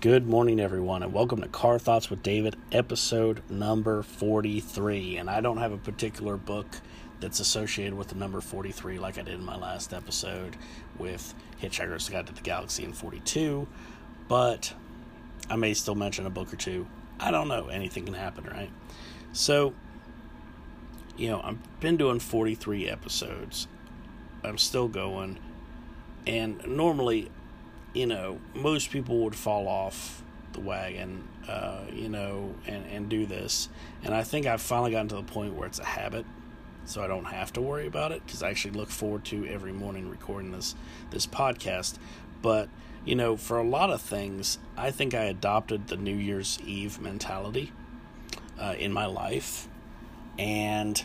Good morning, everyone, and welcome to Car Thoughts with David, episode number 43. And I don't have a particular book that's associated with the number 43 like I did in my last episode with Hitchhiker's Guide to the Galaxy in 42, but I may still mention a book or two. I don't know. Anything can happen, right? So, you know, I've been doing 43 episodes. I'm still going. And normally you know, most people would fall off the wagon, uh, you know, and, and do this. And I think I've finally gotten to the point where it's a habit, so I don't have to worry about it because I actually look forward to every morning recording this this podcast. But you know, for a lot of things, I think I adopted the New Year's Eve mentality uh, in my life, and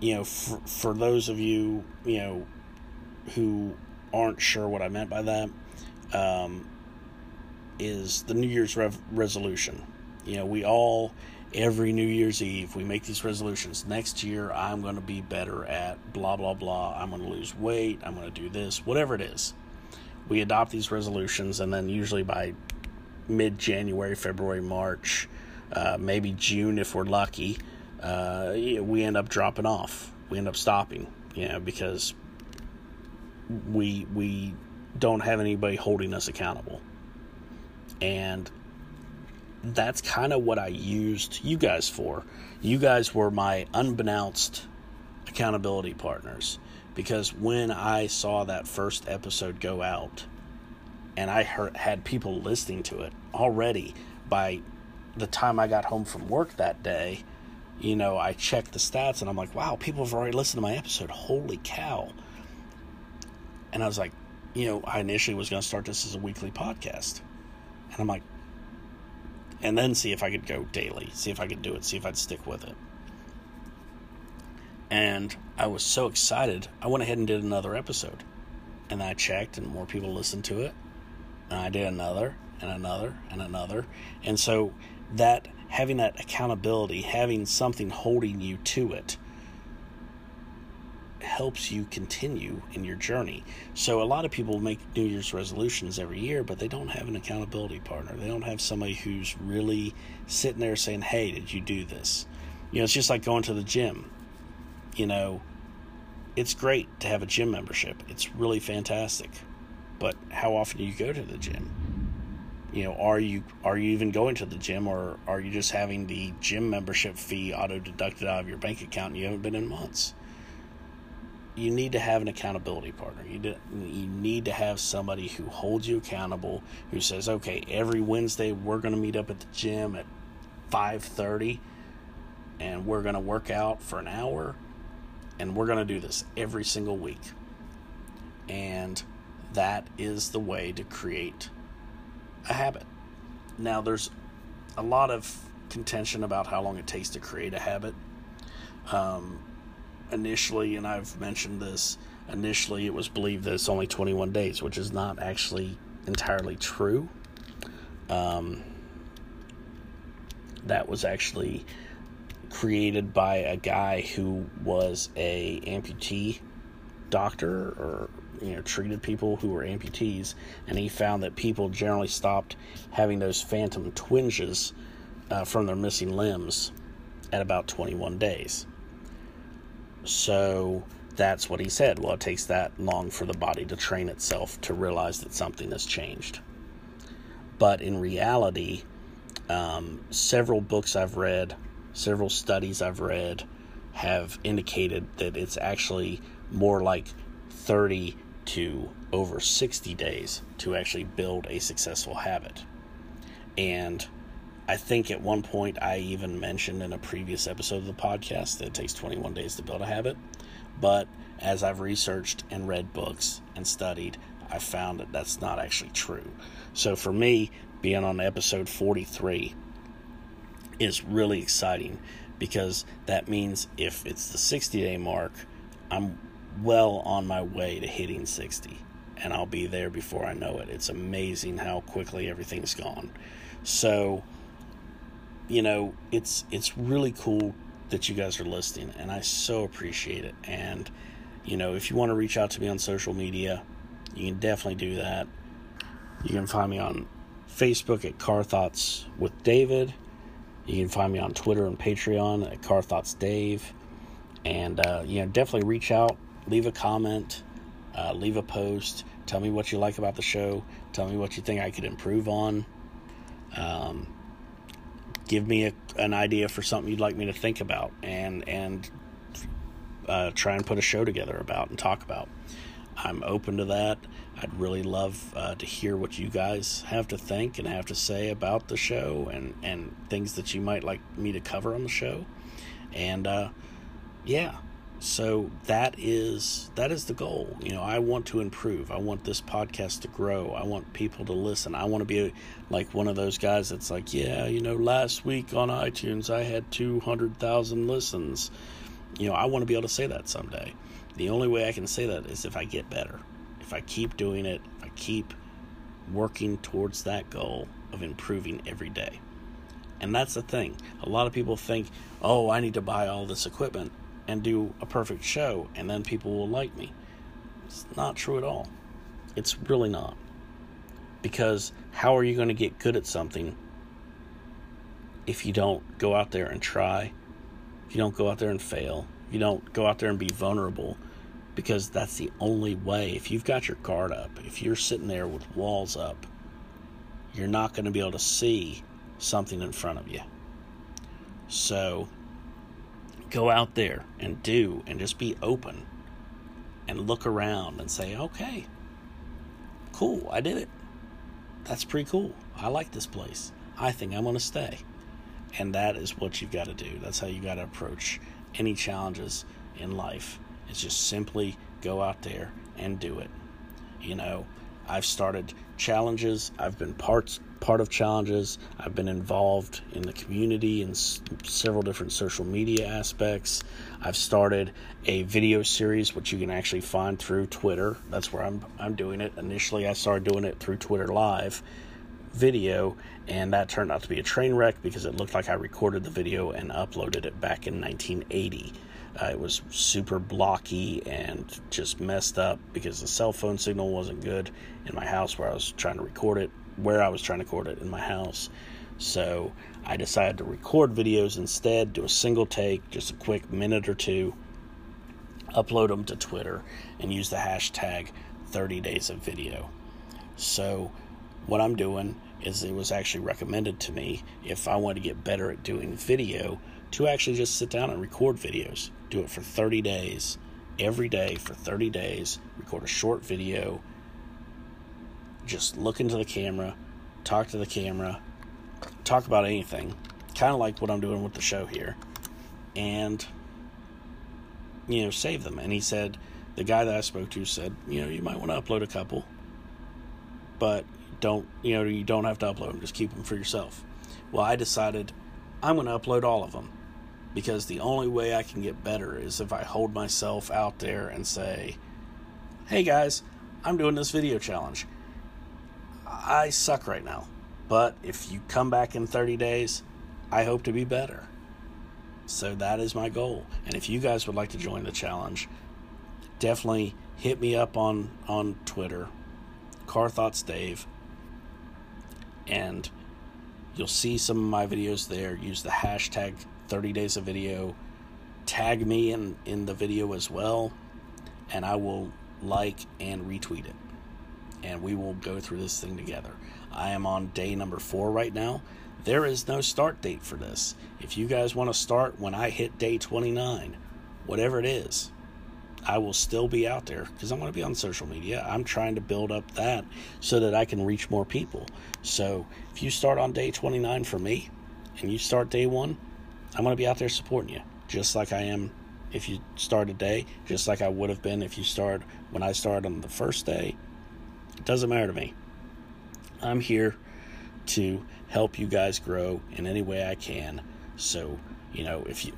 you know, for for those of you you know who aren't sure what I meant by that um, is the New Year's rev- resolution. You know, we all every New Year's Eve we make these resolutions. Next year, I'm going to be better at blah blah blah. I'm going to lose weight. I'm going to do this, whatever it is. We adopt these resolutions, and then usually by mid January, February, March, uh, maybe June if we're lucky, uh, we end up dropping off. We end up stopping, you know, because we we don't have anybody holding us accountable. And that's kind of what I used you guys for. You guys were my unbeknownst accountability partners because when I saw that first episode go out and I heard, had people listening to it already by the time I got home from work that day, you know, I checked the stats and I'm like, wow, people have already listened to my episode. Holy cow. And I was like, you know, I initially was going to start this as a weekly podcast. And I'm like, and then see if I could go daily, see if I could do it, see if I'd stick with it. And I was so excited, I went ahead and did another episode. And I checked, and more people listened to it. And I did another, and another, and another. And so that having that accountability, having something holding you to it, helps you continue in your journey. So a lot of people make New Year's resolutions every year, but they don't have an accountability partner. They don't have somebody who's really sitting there saying, "Hey, did you do this?" You know, it's just like going to the gym. You know, it's great to have a gym membership. It's really fantastic. But how often do you go to the gym? You know, are you are you even going to the gym or are you just having the gym membership fee auto deducted out of your bank account and you haven't been in months? You need to have an accountability partner. You, do, you need to have somebody who holds you accountable, who says, "Okay, every Wednesday we're going to meet up at the gym at 5:30 and we're going to work out for an hour and we're going to do this every single week." And that is the way to create a habit. Now there's a lot of contention about how long it takes to create a habit. Um, initially, and I've mentioned this, initially it was believed that it's only 21 days, which is not actually entirely true. Um, that was actually created by a guy who was a amputee doctor or you know treated people who were amputees and he found that people generally stopped having those phantom twinges uh, from their missing limbs at about 21 days so that's what he said. Well, it takes that long for the body to train itself to realize that something has changed. But in reality, um, several books I've read, several studies I've read, have indicated that it's actually more like 30 to over 60 days to actually build a successful habit. And I think at one point I even mentioned in a previous episode of the podcast that it takes 21 days to build a habit. But as I've researched and read books and studied, I found that that's not actually true. So for me, being on episode 43 is really exciting because that means if it's the 60 day mark, I'm well on my way to hitting 60 and I'll be there before I know it. It's amazing how quickly everything's gone. So, you know, it's it's really cool that you guys are listening, and I so appreciate it. And you know, if you want to reach out to me on social media, you can definitely do that. You can find me on Facebook at Car Thoughts with David. You can find me on Twitter and Patreon at Car Thoughts Dave. And, uh, you know, definitely reach out, leave a comment, uh, leave a post. Tell me what you like about the show. Tell me what you think I could improve on. Um, give me a, an idea for something you'd like me to think about and and uh, try and put a show together about and talk about. I'm open to that. I'd really love uh, to hear what you guys have to think and have to say about the show and, and things that you might like me to cover on the show. And uh, yeah, so that is that is the goal. You know, I want to improve. I want this podcast to grow. I want people to listen. I want to be like one of those guys that's like, yeah, you know, last week on iTunes I had 200,000 listens. You know, I want to be able to say that someday. The only way I can say that is if I get better. If I keep doing it, if I keep working towards that goal of improving every day. And that's the thing. A lot of people think, "Oh, I need to buy all this equipment." And do a perfect show and then people will like me. It's not true at all. It's really not. Because how are you going to get good at something if you don't go out there and try? If you don't go out there and fail? If you don't go out there and be vulnerable? Because that's the only way. If you've got your guard up, if you're sitting there with walls up, you're not going to be able to see something in front of you. So, go out there and do and just be open and look around and say, okay, cool, I did it. That's pretty cool. I like this place. I think I'm going to stay. And that is what you've got to do. That's how you got to approach any challenges in life. It's just simply go out there and do it. You know, I've started challenges, I've been parts part of challenges. I've been involved in the community in s- several different social media aspects. I've started a video series, which you can actually find through Twitter. That's where I'm I'm doing it. Initially, I started doing it through Twitter Live video, and that turned out to be a train wreck because it looked like I recorded the video and uploaded it back in 1980. Uh, it was super blocky and just messed up because the cell phone signal wasn't good in my house where I was trying to record it where I was trying to record it in my house. So I decided to record videos instead, do a single take, just a quick minute or two, upload them to Twitter, and use the hashtag 30 days of video. So what I'm doing is it was actually recommended to me if I want to get better at doing video to actually just sit down and record videos. Do it for 30 days, every day for 30 days, record a short video just look into the camera, talk to the camera, talk about anything, kind of like what I'm doing with the show here, and you know, save them. And he said, the guy that I spoke to said, you know, you might want to upload a couple, but don't, you know, you don't have to upload them. Just keep them for yourself. Well, I decided I'm going to upload all of them because the only way I can get better is if I hold myself out there and say, hey guys, I'm doing this video challenge. I suck right now. But if you come back in 30 days, I hope to be better. So that is my goal. And if you guys would like to join the challenge, definitely hit me up on on Twitter, Car Thoughts Dave, and you'll see some of my videos there. Use the hashtag 30 days of video. Tag me in in the video as well, and I will like and retweet it and we will go through this thing together. I am on day number four right now. There is no start date for this. If you guys want to start when I hit day 29, whatever it is, I will still be out there because I'm going to be on social media. I'm trying to build up that so that I can reach more people. So if you start on day 29 for me and you start day one, I'm going to be out there supporting you just like I am if you start a day, just like I would have been if you start when I started on the first day it doesn't matter to me. I'm here to help you guys grow in any way I can. So, you know, if you,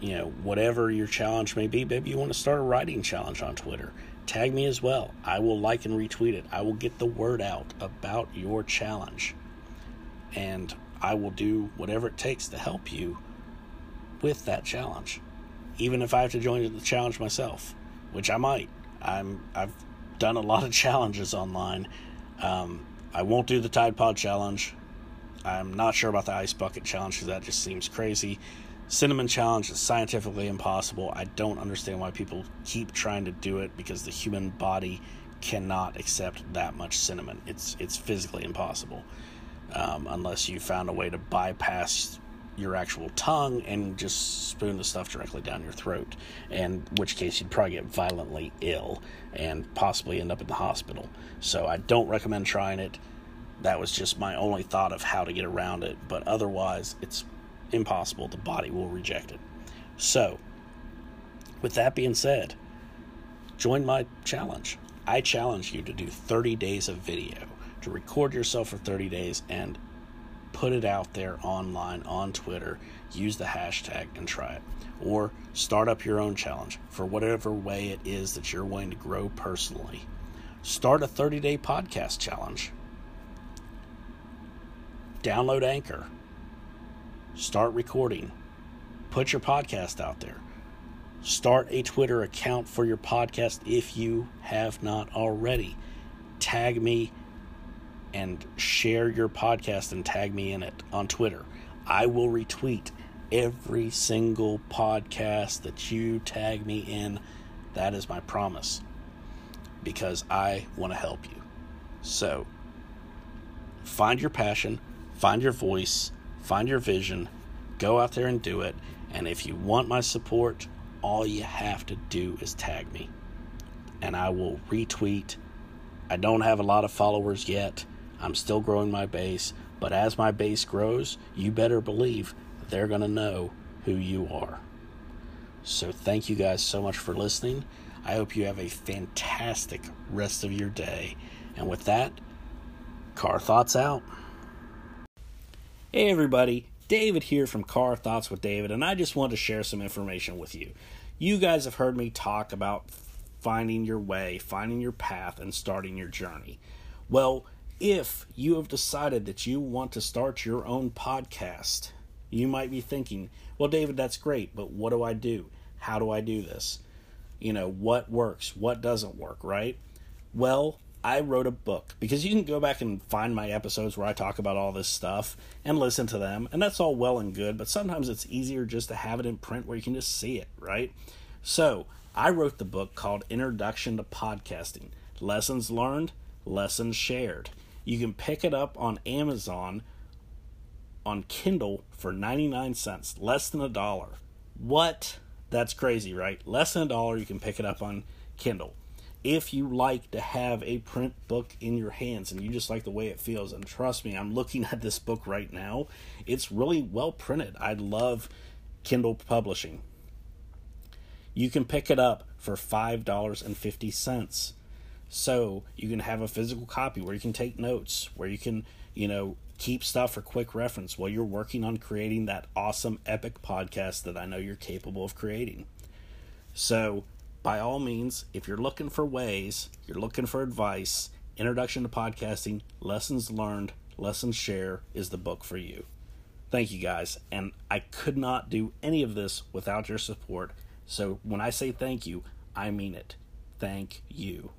you know, whatever your challenge may be, maybe you want to start a writing challenge on Twitter. Tag me as well. I will like and retweet it. I will get the word out about your challenge. And I will do whatever it takes to help you with that challenge. Even if I have to join the challenge myself, which I might. I'm I've done a lot of challenges online. Um, I won't do the Tide Pod challenge. I'm not sure about the ice bucket challenge because that just seems crazy. Cinnamon challenge is scientifically impossible. I don't understand why people keep trying to do it because the human body cannot accept that much cinnamon. It's it's physically impossible um, unless you found a way to bypass your actual tongue and just spoon the stuff directly down your throat, in which case you'd probably get violently ill and possibly end up in the hospital. So I don't recommend trying it. That was just my only thought of how to get around it, but otherwise, it's impossible. The body will reject it. So, with that being said, join my challenge. I challenge you to do 30 days of video, to record yourself for 30 days and put it out there online on Twitter. Use the hashtag and try it. Or start up your own challenge for whatever way it is that you're wanting to grow personally. Start a 30 day podcast challenge. Download Anchor. Start recording. Put your podcast out there. Start a Twitter account for your podcast if you have not already. Tag me and share your podcast and tag me in it on Twitter. I will retweet every single podcast that you tag me in. That is my promise because I want to help you. So, find your passion, find your voice, find your vision, go out there and do it. And if you want my support, all you have to do is tag me. And I will retweet. I don't have a lot of followers yet I'm still growing my base, but as my base grows, you better believe they're going to know who you are. So, thank you guys so much for listening. I hope you have a fantastic rest of your day. And with that, Car Thoughts out. Hey, everybody. David here from Car Thoughts with David, and I just want to share some information with you. You guys have heard me talk about finding your way, finding your path, and starting your journey. Well, if you have decided that you want to start your own podcast, you might be thinking, well, David, that's great, but what do I do? How do I do this? You know, what works? What doesn't work, right? Well, I wrote a book because you can go back and find my episodes where I talk about all this stuff and listen to them, and that's all well and good, but sometimes it's easier just to have it in print where you can just see it, right? So, I wrote the book called Introduction to Podcasting Lessons Learned, Lessons Shared. You can pick it up on Amazon on Kindle for 99 cents, less than a dollar. What? That's crazy, right? Less than a dollar, you can pick it up on Kindle. If you like to have a print book in your hands and you just like the way it feels, and trust me, I'm looking at this book right now, it's really well printed. I love Kindle publishing. You can pick it up for $5.50. So you can have a physical copy where you can take notes, where you can, you know, keep stuff for quick reference while you're working on creating that awesome epic podcast that I know you're capable of creating. So, by all means, if you're looking for ways, you're looking for advice, Introduction to Podcasting, Lessons Learned, Lessons Share is the book for you. Thank you guys. And I could not do any of this without your support. So when I say thank you, I mean it. Thank you.